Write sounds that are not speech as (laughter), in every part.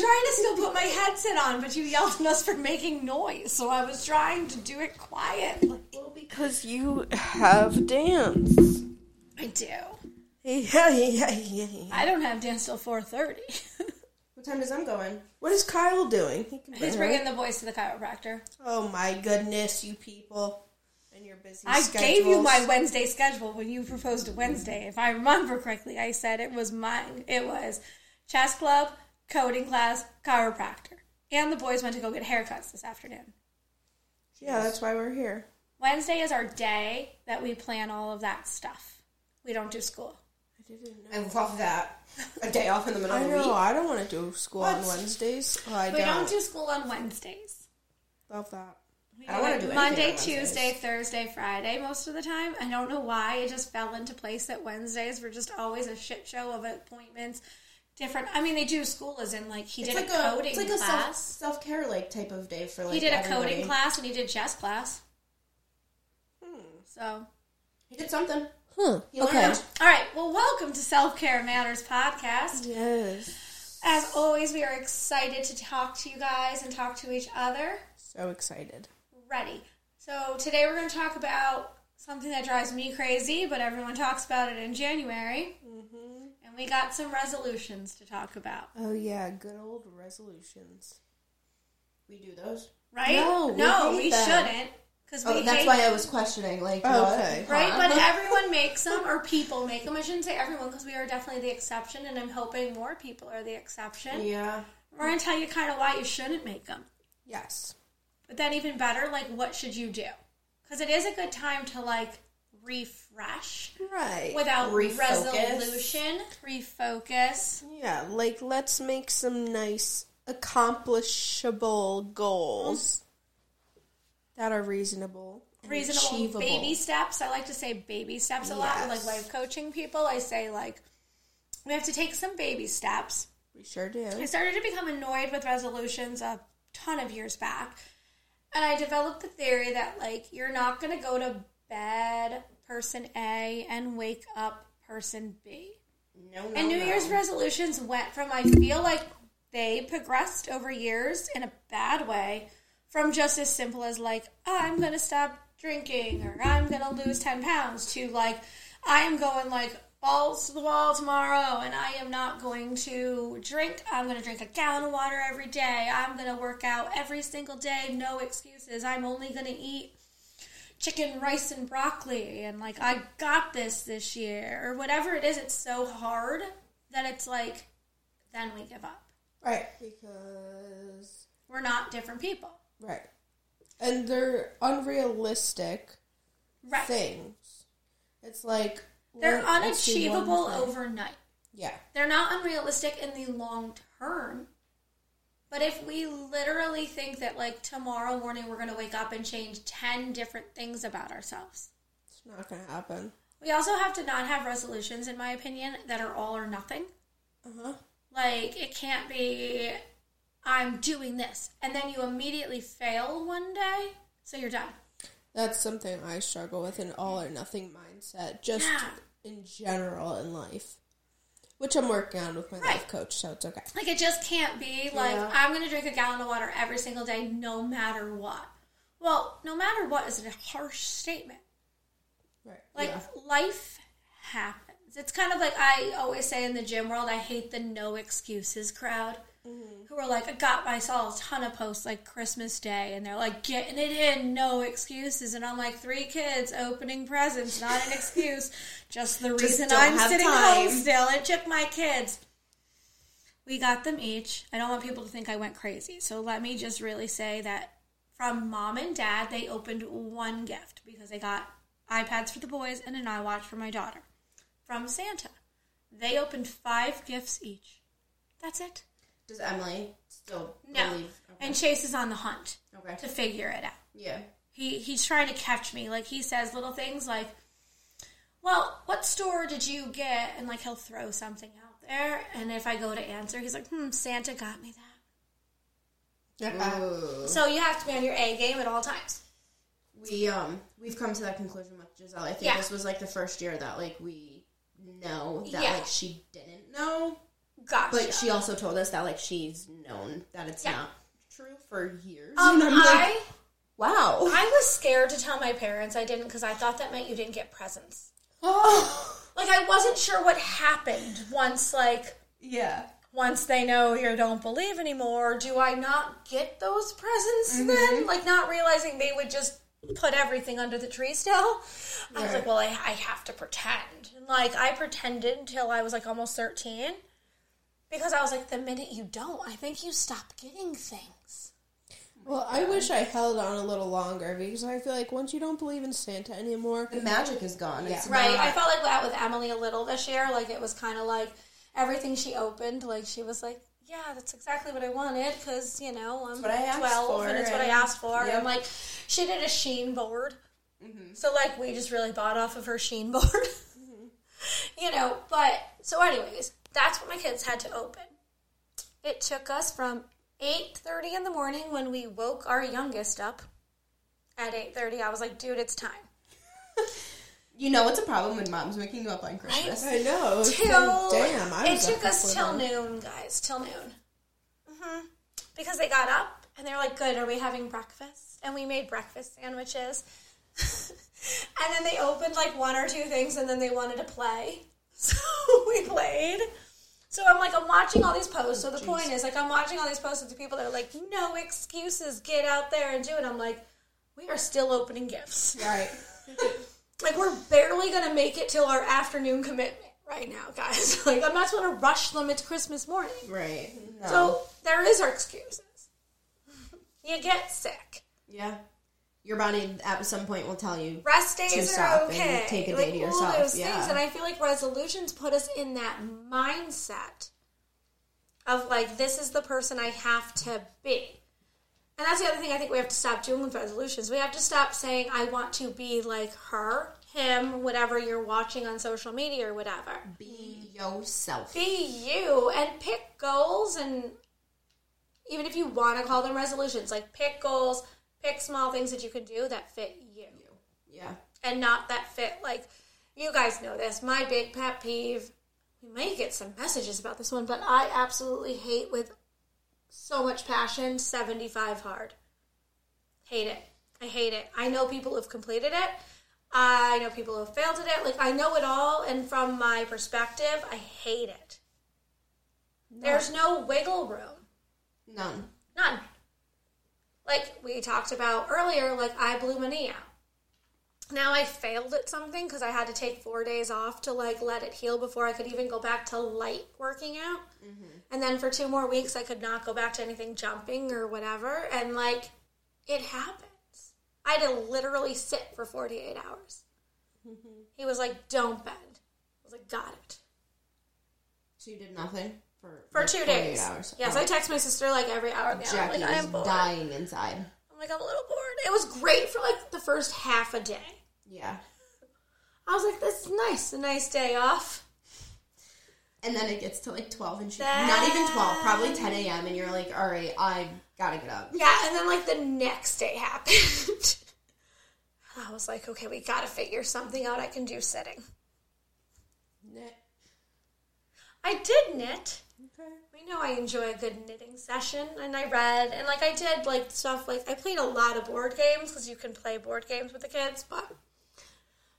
trying to still put my headset on, but you yelled at us for making noise, so I was trying to do it quietly. Well, because you have dance. I do. (laughs) Yeah, yeah, yeah. yeah. I don't have dance till four thirty. (laughs) What time does I'm going? What is Kyle doing? He can He's bring her. bringing the boys to the chiropractor. Oh my goodness, you people and your busy I schedules. gave you my Wednesday schedule when you proposed a Wednesday. If I remember correctly, I said it was mine. It was chess club, coding class, chiropractor, and the boys went to go get haircuts this afternoon. Yeah, that's why we're here. Wednesday is our day that we plan all of that stuff. We don't do school. I didn't know. I love that. A day off in the middle I of the know. week. I don't want to do school on What? Wednesdays. Oh, I We don't. don't do school on Wednesdays. Love that. We I don't wanna do anything Monday, on Wednesdays. Tuesday, Thursday, Friday most of the time. I don't know why. It just fell into place that Wednesdays were just always a shit show of appointments. Different. I mean, they do school as in like he It's did like a a coding it's like a self class. self care like type of day for like he did a everybody. coding class and he did chess class. Hmm. So, He did something. Huh. He learned. Okay. all right. Well, welcome to Self Care Matters podcast. Yes. As always, we are excited to talk to you guys and talk to each other. So excited. ready. So today we're going to talk about something that drives me crazy, but everyone talks about it in January. Mm-hmm. And we got some resolutions to talk about, Oh yeah, good old resolutions. We do those. right? No, we no, hate we them. shouldn't, because we Oh, that's hate why I was questioning. Like, Oh, what? okay. right. Huh? But (laughs) everyone makes them, or people make them. I shouldn't say everyone, because we are definitely the exception, and I'm hoping more people are the exception. yeah. We're going to tell you kind of why you shouldn't make them. Yes. But then even better, like what should you do? Because it is a good time to like refresh. Right. without Refocus. resolution, refocus. Yeah, like let's make some nice accomplishable goals mm-hmm. that are reasonable, Reasonable achievable. baby steps. I like to say baby steps a lot. Yes. Like life coaching people, I say like we have to take some baby steps. We sure do. I started to become annoyed with resolutions a ton of years back. And I developed the theory that like you're not going to go to bed person A and wake up person B. No, no, And New no. Year's resolutions went from I feel like they progressed over years in a bad way from just as simple as like ah, I'm gonna stop drinking or I'm gonna lose ten pounds to like I am going like balls to the wall tomorrow and I am not going to drink. I'm gonna drink a gallon of water every day. I'm gonna work out every single day, no excuses. I'm only gonna eat chicken, rice, and broccoli, and like I got this this year, or whatever it is. It's so hard that it's like, then we give up. Right, because We're not different people, right, and they're unrealistic right? things. It's like They're let- let's do one unachievable overnight. Yeah, They're not unrealistic in the long term. But if we literally think that like tomorrow morning we're going to wake up and change 10 different things about ourselves. it's not gonna happen. We also have to not have resolutions in my opinion that are all or nothing. Uh huh. Like it can't be I'm doing this and then you immediately fail one day, so you're done. That's something I struggle with an all or nothing mindset, just Yeah. in general in life. Which I'm working on with my Right. life coach, so it's okay. Like it just can't be like Yeah. I'm going to drink a gallon of water every single day, no matter what. Well, no matter what is a harsh statement. Right. Like Yeah. life happens. It's kind of like I always say in the gym world, I hate the no excuses crowd. Mm-hmm. Who are like, I got myself a ton of posts like Christmas Day, and they're like getting it in, no excuses, and I'm like, three kids opening presents, not an excuse, just the reason don't I'm sitting time. home still. It took my kids. We got them each. I don't want people to think I went crazy, so let me just really say that from mom and dad, they opened one gift because they got iPads for the boys and an iWatch for my daughter. From Santa, they opened five gifts each. That's it. Does Emily still No. believe? Okay. And Chase is on the hunt Okay. to figure it out. yeah. He he's trying to catch me. Like he says little things like, "Well, what store did you get?" And like he'll throw something out there, and if I go to answer, he's like, "Hmm, Santa got me that." Ooh. So you have to be on your A game at all times. We um we've come to that conclusion with Giselle. I think Yeah. this was like the first year that like we know that Yeah. like she didn't know, Gotcha. but she also told us that like she's known that it's Yeah. not true for years. um, like, I wow. I was scared to tell my parents I didn't because I thought that meant you didn't get presents. Oh, Like I wasn't sure what happened once like Yeah. once they know you don't believe anymore, do I not get those presents then? Like not realizing they would just put everything under the tree still. I was like, well, I, I have to pretend. And like I pretended until I was like almost 13 because I was like, the minute you don't, I think you stop getting things. Well, I wish I held on a little longer because I feel like once you don't believe in Santa anymore, the magic is gone. It's Right. not- I felt like that with Emily a little this year. Like it was kind of like everything she opened, like she was like, yeah, that's exactly what I wanted because, you know, I'm what 12 for, and it's what I asked for. Yep. And like she did a Shein board. Mm-hmm. So like we just really bought off of her Shein board. Mm-hmm. (laughs) you know, but so anyways, that's what my kids had to open. It took us from 8:30 in the morning when we woke our youngest up. At 8:30, I was like, "Dude, it's time." (laughs) you know it's a problem when mom's waking you up on Christmas. I know. it's till damn, I it was up took us till then. noon, guys, till noon. hmm Because they got up and they were like, "Good, are we having breakfast?" And we made breakfast sandwiches. (laughs) and then they opened like one or two things, and then they wanted to play, (laughs) so So I'm like, I'm watching all these posts. So the oh, point is, like, I'm watching all these posts of the people that are like, "No excuses, get out there and do it." I'm like, we are still opening gifts. Right. (laughs) Like we're barely gonna make it till our afternoon commitment right now, guys. (laughs) Like I'm not gonna rush them. It's Christmas morning, Right. No. so there is our excuses. You get sick. yeah. Your body at some point will tell you. Rest To days stop are and okay. take a day like, to all yourself, those yeah. things, and I feel like resolutions put us in that mindset of like this is the person I have to be. And that's the other thing I think we have to stop doing with resolutions. We have to stop saying, I want to be like her, him, whatever you're watching on social media or whatever. Be yourself. Be you and pick goals. And even if you want to call them resolutions, like pick goals, pick small things that you can do that fit you. Yeah. and not that fit like you guys know this my big pet peeve we may get some messages about this one but i absolutely hate with so much passion 75 hard. Hate it. I hate it. I know people who've completed it. I know people who've failed at it. Like i know it all and from my perspective i hate it. There's no wiggle room. None. None. Like we talked about earlier, like I blew my knee out. Now I failed at something because I had to take four days off to like let it heal before I could even go back to light working out. Mm-hmm. And then for two more weeks, I could not go back to anything jumping or whatever. And like, it happens. I had to literally sit for 48 hours. Mm-hmm. He was like, don't bend. I was like, got it. So you did nothing for For like, two days. Hours. Yes, Oh. I text my sister like every hour. Now. I'm Jackie like, I is am bored. dying inside. I'm like, I'm a little bored. It was great for like the first half a day. Yeah. I was like, this is nice, a nice day off. And then it gets to like 12 and she, not even 12, probably 10 a.m. And you're like, all right, I gotta get up. Yeah, and then like the next day happened. (laughs) I was like, okay, we gotta figure something out I can do sitting. Ne- I did knit. Okay. I know I enjoy a good knitting session, and I read, and like I did like stuff like I played a lot of board games because you can play board games with the kids, but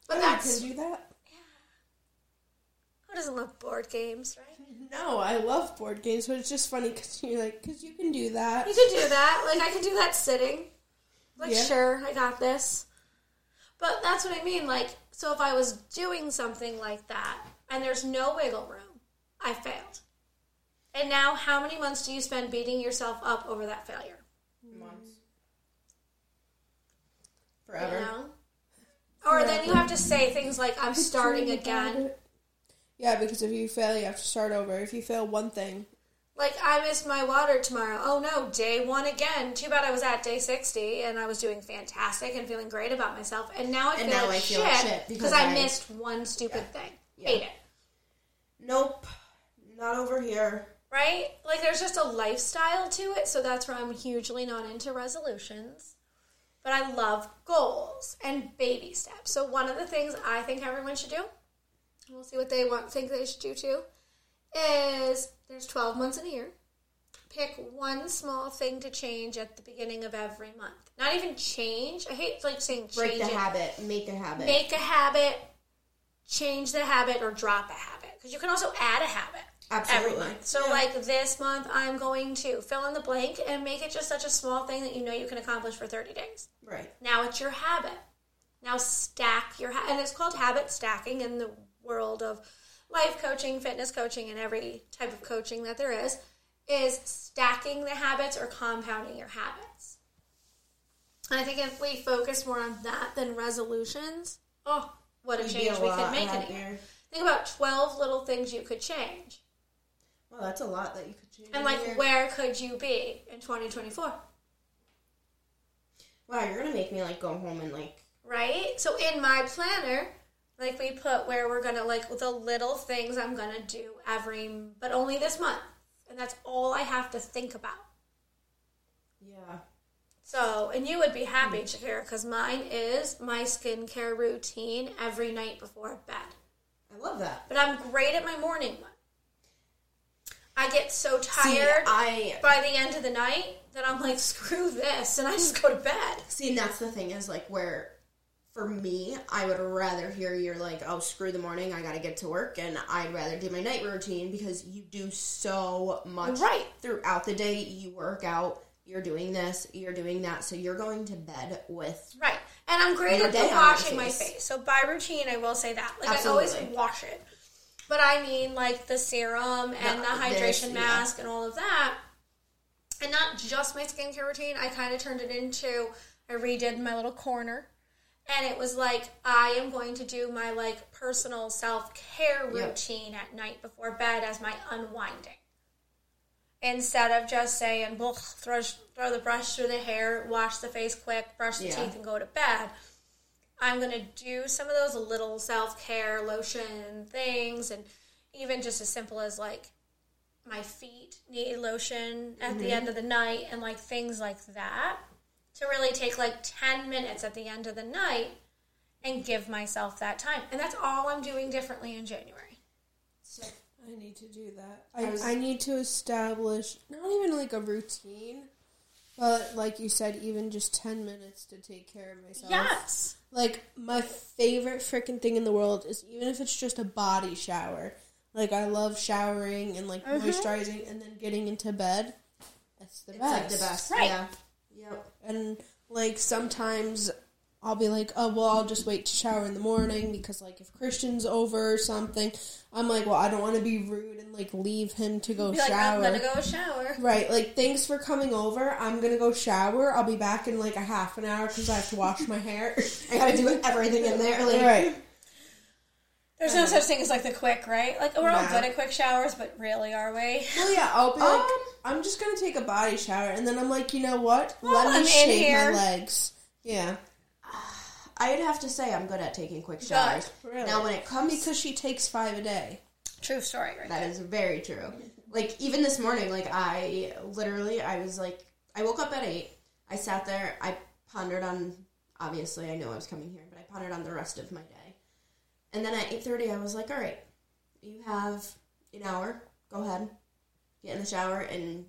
but Oh, that's you can do that. Yeah. Who doesn't love board games, right? No, I love board games, but it's just funny because you're like, because you can do that. You can do that. Like I can do that sitting. Like Yeah. sure, I got this. But that's what I mean. Like so, if I was doing something like that and there's no wiggle room, I failed. And now, how many months do you spend beating yourself up over that failure? Months. You Forever. know? Or then you have to say things like, "I'm starting again." Yeah, because if you fail, you have to start over. If you fail one thing, Like I missed my water tomorrow. Oh no, day one again. Too bad I was at day sixty and I was doing fantastic and feeling great about myself. And now I And feel now like I feel shit, like shit because because I, I- missed one stupid thing. Yeah. Hate it. Nope. Not over here. Right? Like there's just a lifestyle to it, so that's where I'm hugely not into resolutions. But I love goals and baby steps. So one of the things I think everyone should do, and we'll see what they want think they should do too, is there's 12 months in a year. Pick one small thing to change at the beginning of every month. Not even change. I hate like saying change Break the it. habit. Make a habit. Make a habit, change the habit, or drop a habit. Because you can also add a habit Absolutely. every month. So, Yeah. like this month, I'm going to fill in the blank and make it just such a small thing that you know you can accomplish for 30 days. right. Now it's your habit. Now stack your ha- and it's called habit stacking in the world of life coaching, fitness coaching, and every type of coaching that there is. Is stacking the habits or compounding your habits. And I think if we focus more on that than resolutions, oh, what a change a we could make in a year. Think about 12 little things you could change. Well, that's a lot that you could change. And like, where could you be in 2024? Wow, you're gonna make me like go home and like. Right? So in my planner, like we put where we're gonna like the little things I'm gonna do every, but only this month, and that's all I have to think about. Yeah. So, and you would be happy, hmm. Shakira, because mine is my skincare routine every night before bed. I love that. But I'm great at my morning one. I get so See, tired I by the end of the night that I'm like, screw this, and I just go to bed. see, and that's the thing is like where, for me, I would rather hear you're like, oh, screw the morning, I gotta get to work, and I'd rather do my night routine because you do so much Right. throughout the day. You work out, you're doing this, you're doing that, so you're going to bed with. Right. And I'm great at day the on your washing my face. face. So by routine, I will say that. Like I always wash it. But I mean like the serum and the No, hydration this, yeah. mask and all of that. And not just my skincare routine. I kind of turned it into I redid my little corner. And it was like I am going to do my like personal self-care Yep. routine at night before bed as my unwinding instead of just saying, "Well, throw throw the brush through the hair, wash the face quick, brush the Yeah. teeth, and go to bed." I'm gonna do some of those little self care lotion things, and even just as simple as like my feet need lotion at the mm-hmm. end of the night, and like things like that. To really take like ten minutes at the end of the night and give myself that time, and that's all I'm doing differently in January. I need to do that. I, I need to establish not even like a routine, but like you said, even just 10 minutes to take care of myself. Yes. Like, my favorite freaking thing in the world is even if it's just a body shower. Like, I love showering and like mm-hmm. moisturizing and then getting into bed. That's the It's best. like the best. Right. Yeah. Yep. And like sometimes I'll be like, oh well, I'll just wait to shower in the morning because like if Christian's over or something, I'm like, well, I don't want to be rude and like leave him to go Be like, shower. I'm gonna go shower. Right, like thanks for coming over. I'm gonna go shower. I'll be back in like a half an hour because I have to wash my hair. I gotta do everything in there. Like, right. There's no such thing as like the quick, right? Like we're all good at quick showers, but really are we? Well, yeah, I'll be like, Um, I'm just gonna take a body shower, and then I'm like, you know what? Well, Let I'm me in shave here. my legs. Yeah, I'd have to say I'm good at taking quick showers. really. Now, when it comes because she takes five a day. True story, right? That is very true. Like even this morning, like I literally, I was like, I woke up at eight. I sat there. I pondered on. Obviously, I know I was coming here, but I pondered on the rest of my day. And then at eight thirty, I was like, all right, you have an hour. Go ahead, get in the shower and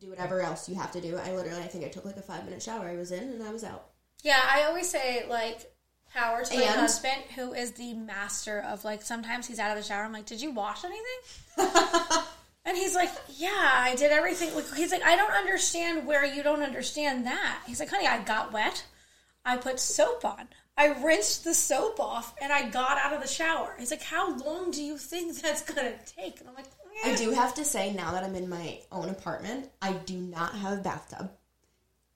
do whatever else you have to do. I literally, I think I took like a five minute shower. I was in and I was out. Yeah, I always say like power to my And- husband, who is the master of like. Sometimes he's out of the shower. I'm like, "Did you wash anything?" (laughs) and he's like, "Yeah, I did everything." Like, He's like, "I don't understand where you don't understand that." He's like, "Honey, I got wet. I put soap on. I rinsed the soap off, and I got out of the shower." He's like, "How long do you think that's gonna take?" And I'm like, I "Eh." do have to say now that I'm in my own apartment, I do not have a bathtub.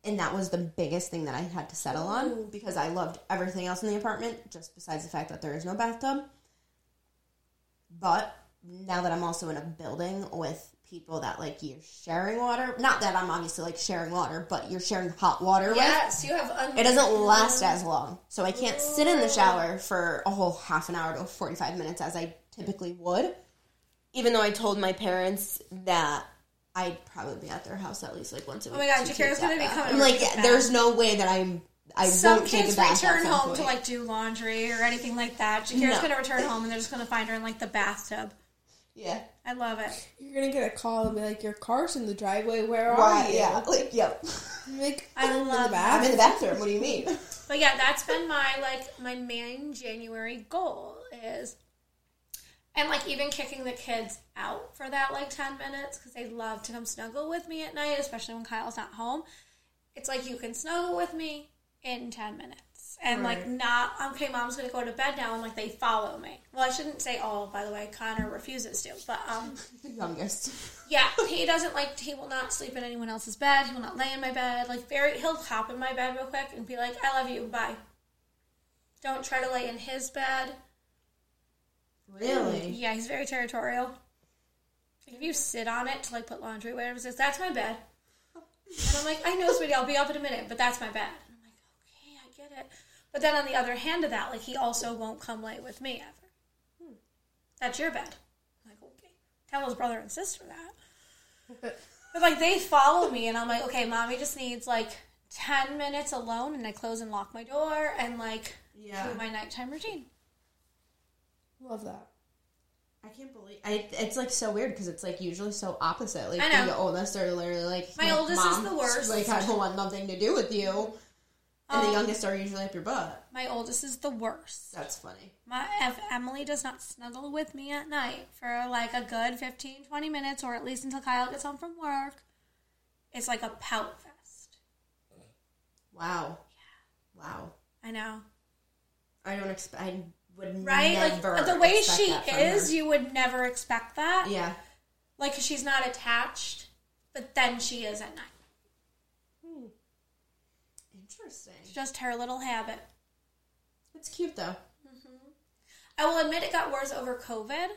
And that was the biggest thing that I had to settle on mm-hmm. because I loved everything else in the apartment, just besides the fact that there is no bathtub. But now that I'm also in a building with people that like you're sharing water, not that I'm obviously like sharing water, but you're sharing hot water with. Yes, you have. Un- It doesn't last mm-hmm. as long. So I can't sit in the shower for a whole half an hour to 45 minutes as I typically would. Even though I told my parents that I'd probably be at their house at least like once a oh week. Oh my God, to Jakira's take gonna be coming I'm like, yeah, there's no way that I'm. I Some won't take a bath. at return some home to like do laundry or anything like that. Jakira's No. gonna return (laughs) home and they're just gonna find her in like the bathtub. Yeah. I love it. You're gonna get a call and be like, "Your car's in the driveway. Where are Right, you?" yeah. Like, yep. I'm like, I "I'm in love the I'm in the bathroom. What do you mean? But yeah, that's been my like my main January goal is, and like even kicking the kids out for that like ten minutes because they love to come snuggle with me at night, especially when Kyle's not home. It's like you can snuggle with me in ten minutes, and like not okay. Mom's gonna go to bed now, and like they follow me. Well, I shouldn't say all. By the way, Connor refuses to, but um. (laughs) the youngest. Yeah, he doesn't like. He will not sleep in anyone else's bed. He will not lay in my bed. Like very, he'll hop in my bed real quick and be like, "I love you, bye." Don't try to lay in his bed. Really? Yeah, he's very territorial. Like, if you sit on it to like put laundry away, he says, "That's my bed," and I'm like, "I know, sweetie. I'll be up in a minute, but that's my bed." And I'm like, "Okay, I get it." But then on the other hand of that, like he also won't come lay with me ever. Hmm. That's your bed. I'm like, okay. Tell his brother and sister that. (laughs) But like they follow me, and I'm like, okay, mommy just needs like ten minutes alone, and I close and lock my door, and like Yeah. do my nighttime routine. Love that. I can't believe I, it's like so weird because it's like usually so opposite. Like I know. the oldest are literally like My oldest is the worst." Like I don't want nothing to do with you, and the Um, youngest are usually up your butt. My oldest is the worst. That's funny. My if Emily does not snuggle with me at night for like a good 15, 20 minutes, or at least until Kyle gets home from work, it's like a pout fest. Wow. Yeah. Wow. I know, I don't expect. Would right? like the way she is, her. you would never expect that. Yeah. like she's not attached, but then she is at night. Hmm. Interesting. It's just her little habit. It's cute though. I will admit it got worse over COVID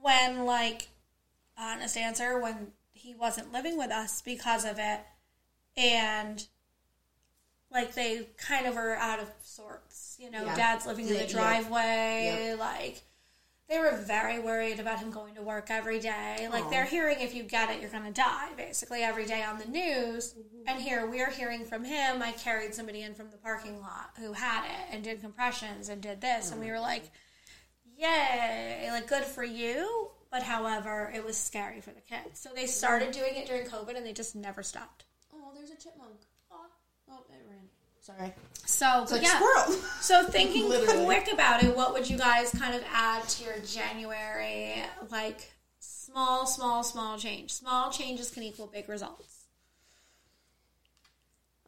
when, like, honest answer, when he wasn't living with us because of it. And, like, they kind of were out of sorts. You know, Yeah. dad's living in Yeah, the yeah. driveway. Like, they were very worried about him going to work every day. Like, Aw. they're hearing if you get it, you're going to die, basically, every day on the news. Mm-hmm. And here we're hearing from him. I carried somebody in from the parking lot who had it and did compressions and did this. And we were like, yay, like, good for you. But however, it was scary for the kids. So they started doing it during COVID and they just never stopped. Oh, there's a chipmunk. Sorry. So, like yeah. squirrel. So thinking (laughs) quick about it, what would you guys kind of add to your January like small, small, small change? Small changes can equal big results.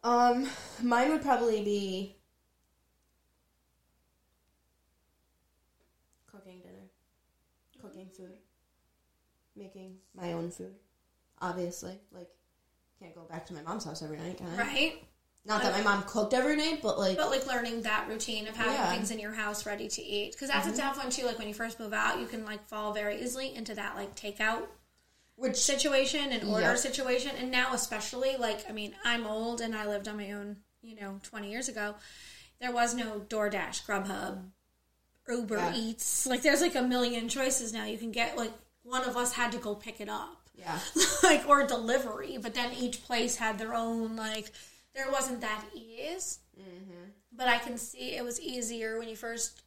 Um, mine would probably be cooking dinner, cooking food, making my own food. Obviously, like can't go back to my mom's house every night, can I? Right? Not that my mom cooked every night, but like But like learning that routine of having Yeah. things in your house ready to eat. Because that's a mm-hmm. tough one too. Like when you first move out, you can like fall very easily into that like takeout which situation and order Yep. situation. And now, especially, like, I mean, I'm old and I lived on my own, you know, 20 years ago. There was no DoorDash, Grubhub, Uber Yeah. Eats. Like, there's like a million choices now. You can get, like, one of us had to go pick it up. yeah, (laughs) like, or delivery. But then each place had their own, like, there wasn't that ease. Mm-hmm. But I can see it was easier when you first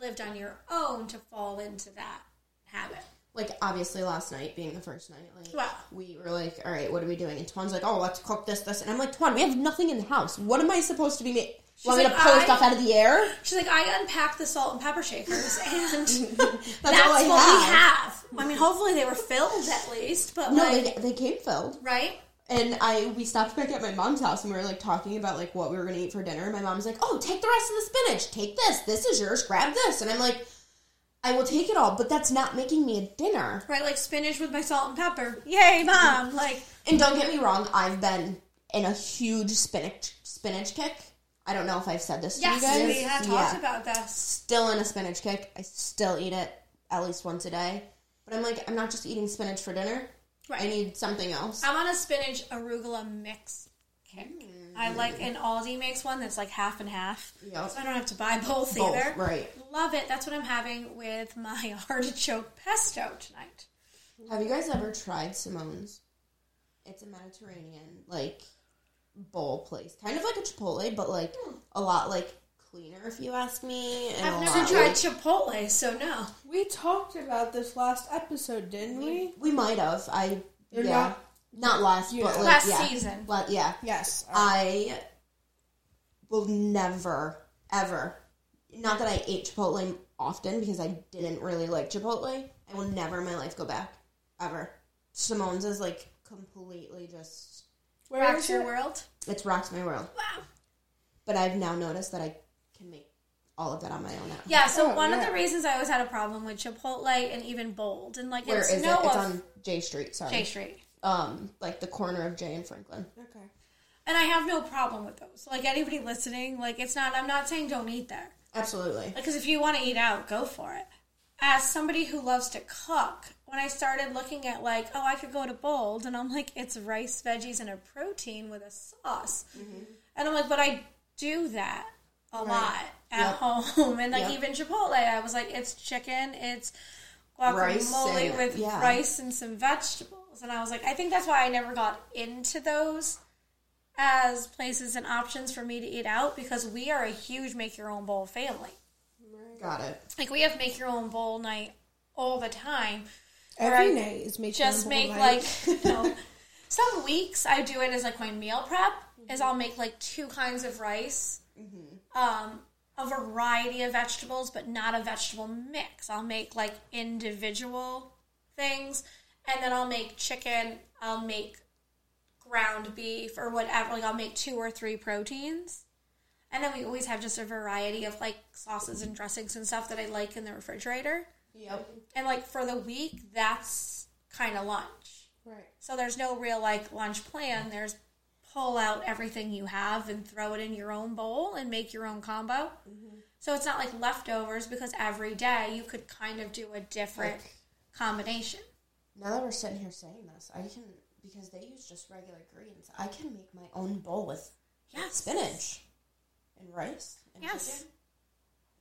lived on your own to fall into that habit. like obviously last night being the first night, like Wow. we were like, all right, what are we doing? And Twan's like, oh, let's cook this, this, and I'm like, Twan, we have nothing in the house. What am I supposed to be making? Want me to pull I- stuff out of the air? She's like, I unpacked the salt and pepper shakers, (laughs) and that's, (laughs) That's, all I what we have. have. I mean, hopefully they were filled at least, but No, like, they, they came filled. right? And I we stopped back at my mom's house and we were like talking about like what we were gonna eat for dinner. And my mom's like, "Oh, take the rest of the spinach. Take this. This is yours. Grab this." And I'm like, "I will take it all, but that's not making me a dinner." Right, like spinach with my salt and pepper. Yay, mom! Like, And don't get me wrong, I've been in a huge spinach spinach kick. I don't know if I've said this to you guys. we Yeah. talked about this. Still in a spinach kick. I still eat it at least once a day. But I'm like, I'm not just eating spinach for dinner. Right. I need something else. I'm on a spinach arugula mix kick. Mm. I like an Aldi makes one that's like half and half, Yep. so I don't have to buy both, Both, either. right. Love it. That's what I'm having with my (laughs) artichoke pesto tonight. Have you guys ever tried Simone's? It's a Mediterranean like bowl place, kind of like a Chipotle, but like hmm. a lot like cleaner, if you ask me. And I've never tried like- Chipotle, so no. We talked about this last episode, didn't we? we might have. I Or yeah, not- not, last, you but know. like Last yeah. season. But yeah, Yes. I will never ever. Not that I ate Chipotle often because I didn't really like Chipotle. I will never in my life go back ever. Simone's is like completely just Where Back is to your it? world. it's rocks my world. Wow. But I've now noticed that I can make all of that on my own now. Yeah, so Oh, one of the reasons I always had a problem with Chipotle and even Bold and like Where it's is no it? It's on J Street. Sorry, J Street. Um, like the corner of J and Franklin. Okay. And I have no problem with those. Like anybody listening, like it's not. I'm not saying don't eat there. Absolutely. Because if you want to eat out, go for it. As somebody who loves to cook, when I started looking at like, oh, I could go to Bold, and I'm like, it's rice, veggies, and a protein with a sauce, and I'm like, but I do that a lot at Yep. home, (laughs) and like Yep. even Chipotle, I was like, it's chicken, it's guacamole Rice with yeah. rice and some vegetables, and I was like, I think that's why I never got into those as places and options for me to eat out because we are a huge make your own bowl family. Got it. Like we have make your own bowl night all the time. Every night is making Just make like you (laughs) know, some weeks I do it as like my meal prep. Is I'll make like two kinds of rice, um, a variety of vegetables, but not a vegetable mix. I'll make like individual things, and then I'll make chicken. I'll make ground beef or whatever. Like I'll make two or three proteins. And then we always have just a variety of like sauces and dressings and stuff that I like in the refrigerator. Yep. And like for the week, that's kind of lunch. Right. So there's no real like lunch plan. There's pull out everything you have and throw it in your own bowl and make your own combo. So it's not like leftovers because every day you could kind of do a different Like- combination. Now that we're sitting here saying this, I can because they use just regular greens. I can make my own bowl with Yes. spinach and rice and Yes. chicken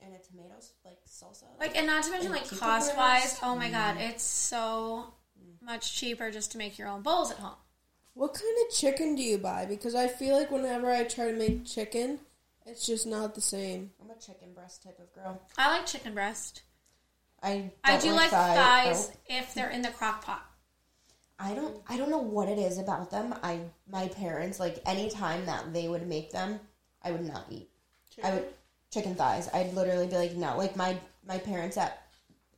and a tomatoes like salsa. Like, and not to mention, like, cost wise, oh my god, mm-hmm. it's so mm. much cheaper just to make your own bowls at home. What kind of chicken do you buy? Because I feel like whenever I try to make chicken, it's just not the same. I'm a chicken breast type of girl. I like chicken breast. I I don't do like thigh- thighs oh, if they're in the crock pot. I don't. I don't know what it is about them. I my parents like any time that they would make them, I would not eat. I would chicken thighs. I'd literally be like, no. Like my my parents at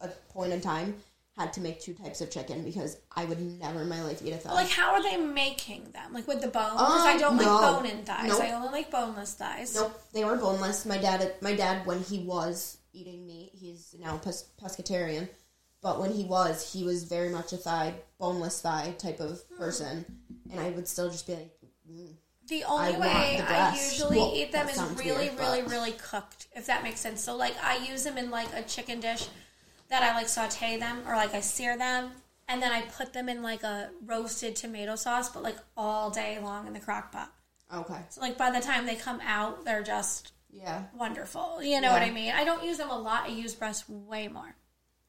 a point in time had to make two types of chicken because I would never in my life eat a thigh. Like, how are they making them? Like with the bone? Because I Um, don't no. like bone in thighs. Nope. I only like boneless thighs. Nope, they were boneless. My dad, my dad, when he was eating meat, he's now pes- pescatarian. But when he was, he was very much a thigh, boneless thigh type of person, and I would still just be like, mm. The only I way the I usually Well, eat them is really, weird, really, really cooked, if that makes sense. So, like, I use them in like a chicken dish that I like saute them or like I sear them, and then I put them in like a roasted tomato sauce, but like all day long in the crock pot. okay, So, like, by the time they come out, they're just yeah, wonderful. You know what I mean? I don't use them a lot. I use breast way more.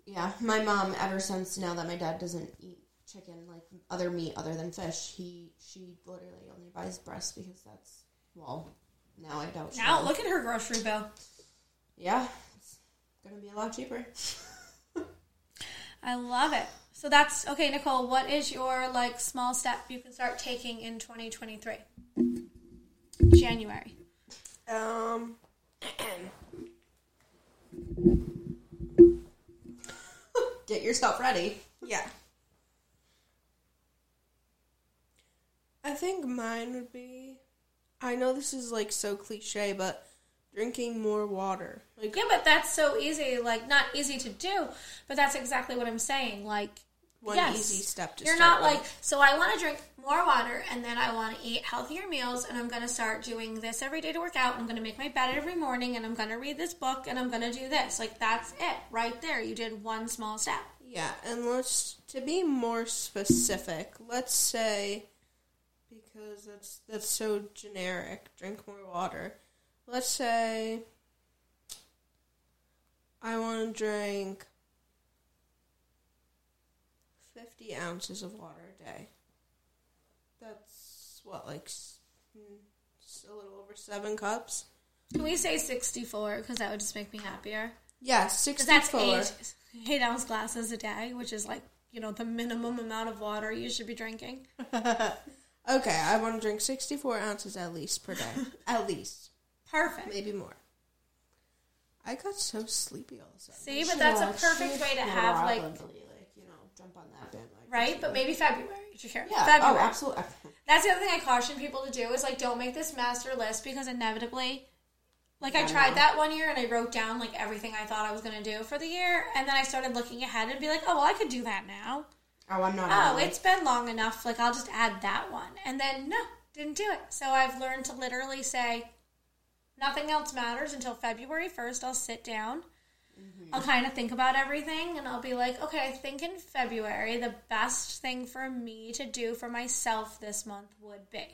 yeah. My mom, ever since now that my dad doesn't eat chicken, like other meat other than fish, he she literally only buys breast because that's well, now I don't. Now, look at her grocery bill. yeah, it's gonna be a lot cheaper. (laughs) I love it. So that's okay, Nicole. What is your like small step you can start taking in 2023? January. Um, (clears throat) Get yourself ready. yeah. I think mine would be. I know this is like so cliche, but drinking more water. Like, Yeah, but that's so easy. Like not easy to do, but that's exactly what I'm saying. Like One yes, easy step to You're not with. like so. I want to drink more water, and then I want to eat healthier meals, and I'm going to start doing this every day to work out. I'm going to make my bed every morning, and I'm going to read this book, and I'm going to do this. Like that's it, right there. You did one small step. Yeah, and let's to be more specific. Let's say because that's that's so generic. Drink more water. Let's say I want to drink fifty ounces of water a day. That's what like mm, a little over seven cups. Can we say 64? Because that would just make me happier. Yeah, 64. that's eight, eight ounce glasses a day, which is like you know the minimum amount of water you should be drinking. (laughs) Okay, I want to drink sixty four ounces at least per day. (laughs) at least. Perfect. maybe more. I got so sleepy all of a sudden. See, but that's a perfect way to have like like you know jump on that bandwagon. right. But maybe February. Did you hear? Yeah. Oh, February. Oh, absolutely. (laughs) That's the other thing I caution people to do is like don't make this master list because inevitably, like I tried that one year and I wrote down like everything I thought I was going to do for the year, and then I started looking ahead and be like, oh well, I could do that now. Oh, I'm not. Oh, on it's been long enough. Like I'll just add that one, and then no, didn't do it. So I've learned to literally say nothing else matters until February first. I'll sit down. Mm-hmm. I'll kind of think about everything and I'll be like, okay, I think in February the best thing for me to do for myself this month would be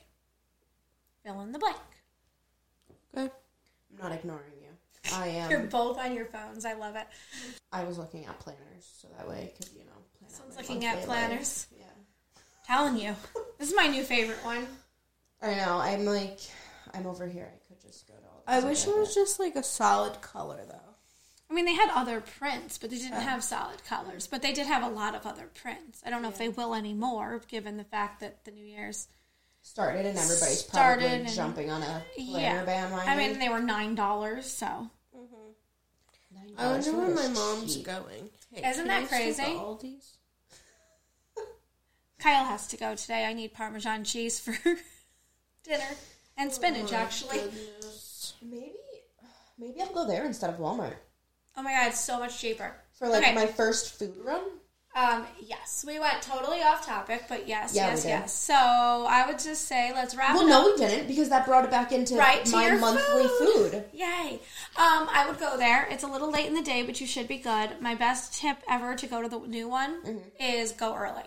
fill in the blank. Okay. I'm not ignoring you. I (laughs) am. You're both on your phones. I love it. I was looking at planners, so that way I could, you know, plan Someone's looking at planners. life. Yeah. Telling you. This is my new favorite one. I know. I'm like, I'm over here. I could just go to all. I this wish and it was just like a solid color though. I mean, they had other prints, but they didn't have solid colors. But they did have a lot of other prints. I don't know if they will anymore, given the fact that the New Year's started and everybody's Started probably and- jumping on a planner yeah. bandwagon. I mean, they were nine dollars, so mm-hmm. $9 I wonder where my mom's cheap. going. Hey, Isn't that I crazy? Aldi's? (laughs) Kyle has to go today. I need Parmesan cheese for (laughs) dinner and oh spinach, actually. Goodness. Maybe, maybe I'll go there instead of Walmart Oh my god, it's so much cheaper. for like Okay. my first food run. Um, yes, we went totally off topic, but yes, Yeah, we yes, did. yes. So I would just say let's wrap Well, it no, we didn't because that brought it back into Right to my your monthly food. food. Yay! Um, I would go there. It's a little late in the day, but you should be good. My best tip ever to go to the new one Mm-hmm. is go early,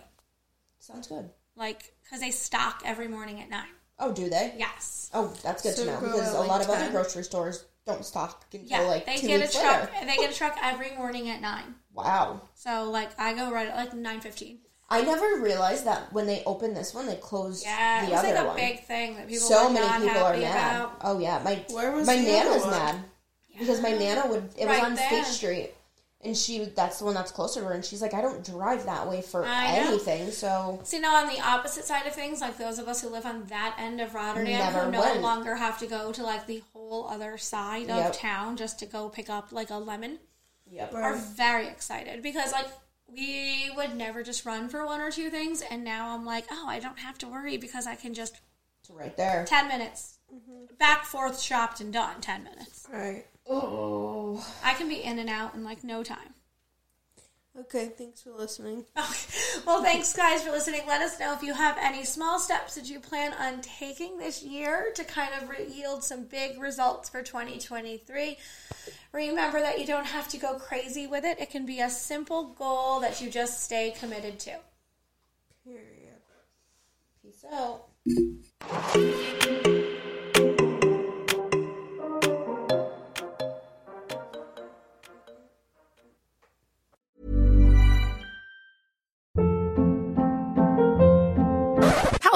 Sounds good. like because they stock every morning at nine. Oh, do they? Yes. Oh, that's good So to know because at, a like, lot of other grocery stores don't stock until Yeah, like they two get a truck. later. They get a truck every morning at nine. Wow. So like I go right at like nine fifteen. I never realized that when they opened this one, they closed Yeah, the it was other like a one. big thing that people so were many not people are mad. about. Oh yeah, my Where was my the nana's other one? mad because my nana would. It was on there. State Street, and she that's the one that's closer to her, and she's like, I don't drive that way for I know. anything, so See, now on the opposite side of things, like those of us who live on that end of Rotterdam, who no went. longer have to go to like the whole other side Yep. of town just to go pick up like a lemon, yep. are very excited because like we would never just run for one or two things, and now I'm like, oh, I don't have to worry because I can just It's right there. ten minutes mm-hmm. back forth shopped and done ten minutes. Right. Oh, I can be in and out in like no time. Okay, thanks for listening. (laughs) Okay. Well, thanks, guys, for listening. Let us know if you have any small steps that you plan on taking this year to kind of re- yield some big results for 2023. Remember that you don't have to go crazy with it, it can be a simple goal that you just stay committed to. Period. peace out. (laughs)